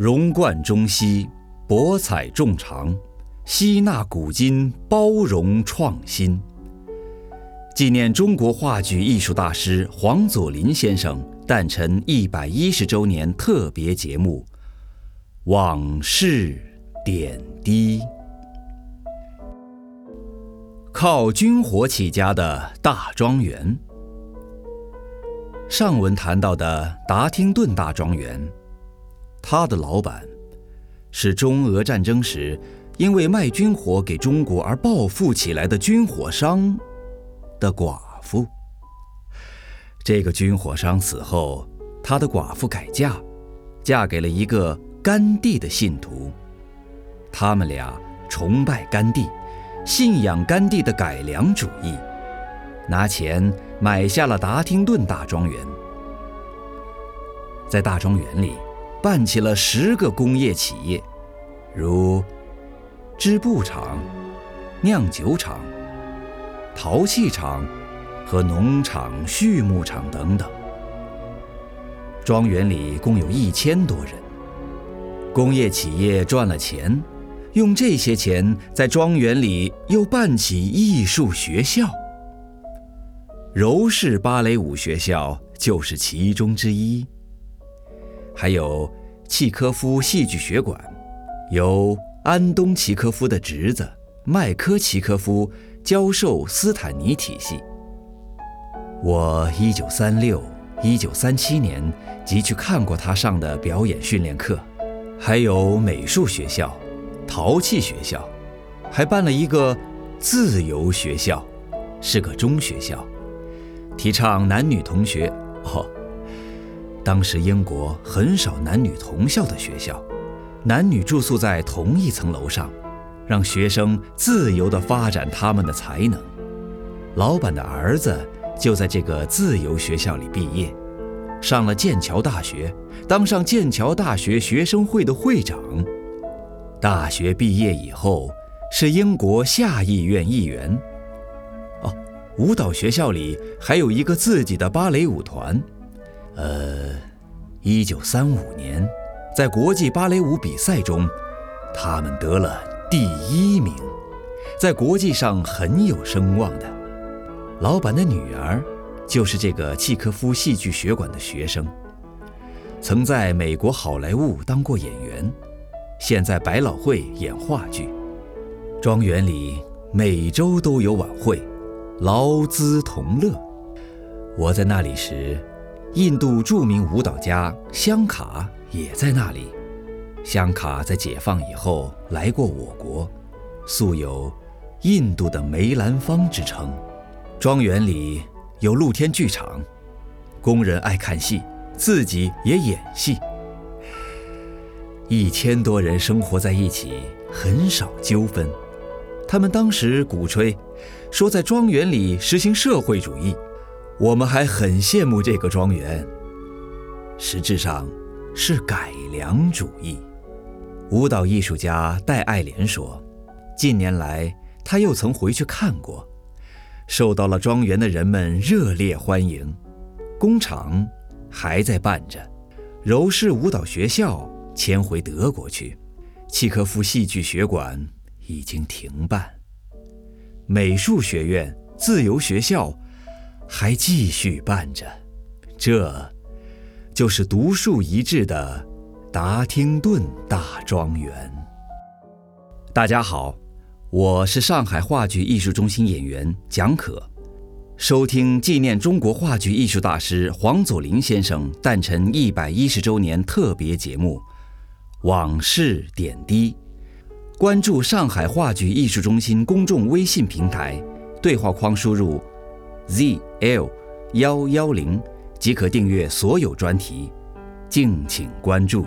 融贯中西，博采众长，吸纳古今，包容创新。纪念中国话剧艺术大师黄佐临先生诞辰一百一十周年特别节目《往事点滴》。靠军火起家的大庄园。上文谈到的达汀顿大庄园，他的老板是中俄战争时因为卖军火给中国而暴富起来的军火商的寡妇。这个军火商死后，他的寡妇改嫁，嫁给了一个甘地的信徒，他们俩崇拜甘地。信仰甘地的改良主义，拿钱买下了达汀顿大庄园，在大庄园里办起了十个工业企业，如织布厂、酿酒厂、陶器厂和农场、畜牧场等等。庄园里共有一千多人，工业企业赚了钱。用这些钱在庄园里又办起艺术学校，柔式芭蕾舞学校就是其中之一。还有契科夫戏剧学馆，由安东契科夫的侄子麦科契科夫教授斯坦尼体系。我一九三六、一九三七年即去看过他上的表演训练课，还有美术学校。陶器学校，还办了一个自由学校，是个中学校，提倡男女同学。哦，当时英国很少男女同校的学校，男女住宿在同一层楼上，让学生自由地发展他们的才能。老板的儿子就在这个自由学校里毕业，上了剑桥大学，当上剑桥大学学生会的会长。大学毕业以后，是英国下议院议员。哦，舞蹈学校里还有一个自己的芭蕾舞团。呃，一九三五年，在国际芭蕾舞比赛中，他们得了第一名，在国际上很有声望的。老板的女儿就是这个契科夫戏剧学馆的学生，曾在美国好莱坞当过演员。现在百老汇演话剧，庄园里每周都有晚会，劳资同乐。我在那里时，印度著名舞蹈家香卡也在那里。香卡在解放以后来过我国，素有“印度的梅兰芳”之称。庄园里有露天剧场，工人爱看戏，自己也演戏。一千多人生活在一起，很少纠纷。他们当时鼓吹，说在庄园里实行社会主义。我们还很羡慕这个庄园。实质上，是改良主义。舞蹈艺术家戴爱莲说，近年来他又曾回去看过，受到了庄园的人们热烈欢迎。工厂还在办着，柔式舞蹈学校。迁回德国去，契科夫戏剧学馆已经停办，美术学院、自由学校还继续办着，这，就是独树一帜的达汀顿大庄园。大家好，我是上海话剧艺术中心演员蒋可，收听纪念中国话剧艺术大师黄佐临先生诞辰一百一十周年特别节目。往事点滴，关注上海话剧艺术中心公众微信平台，对话框输入 zl 幺幺零即可订阅所有专题，敬请关注。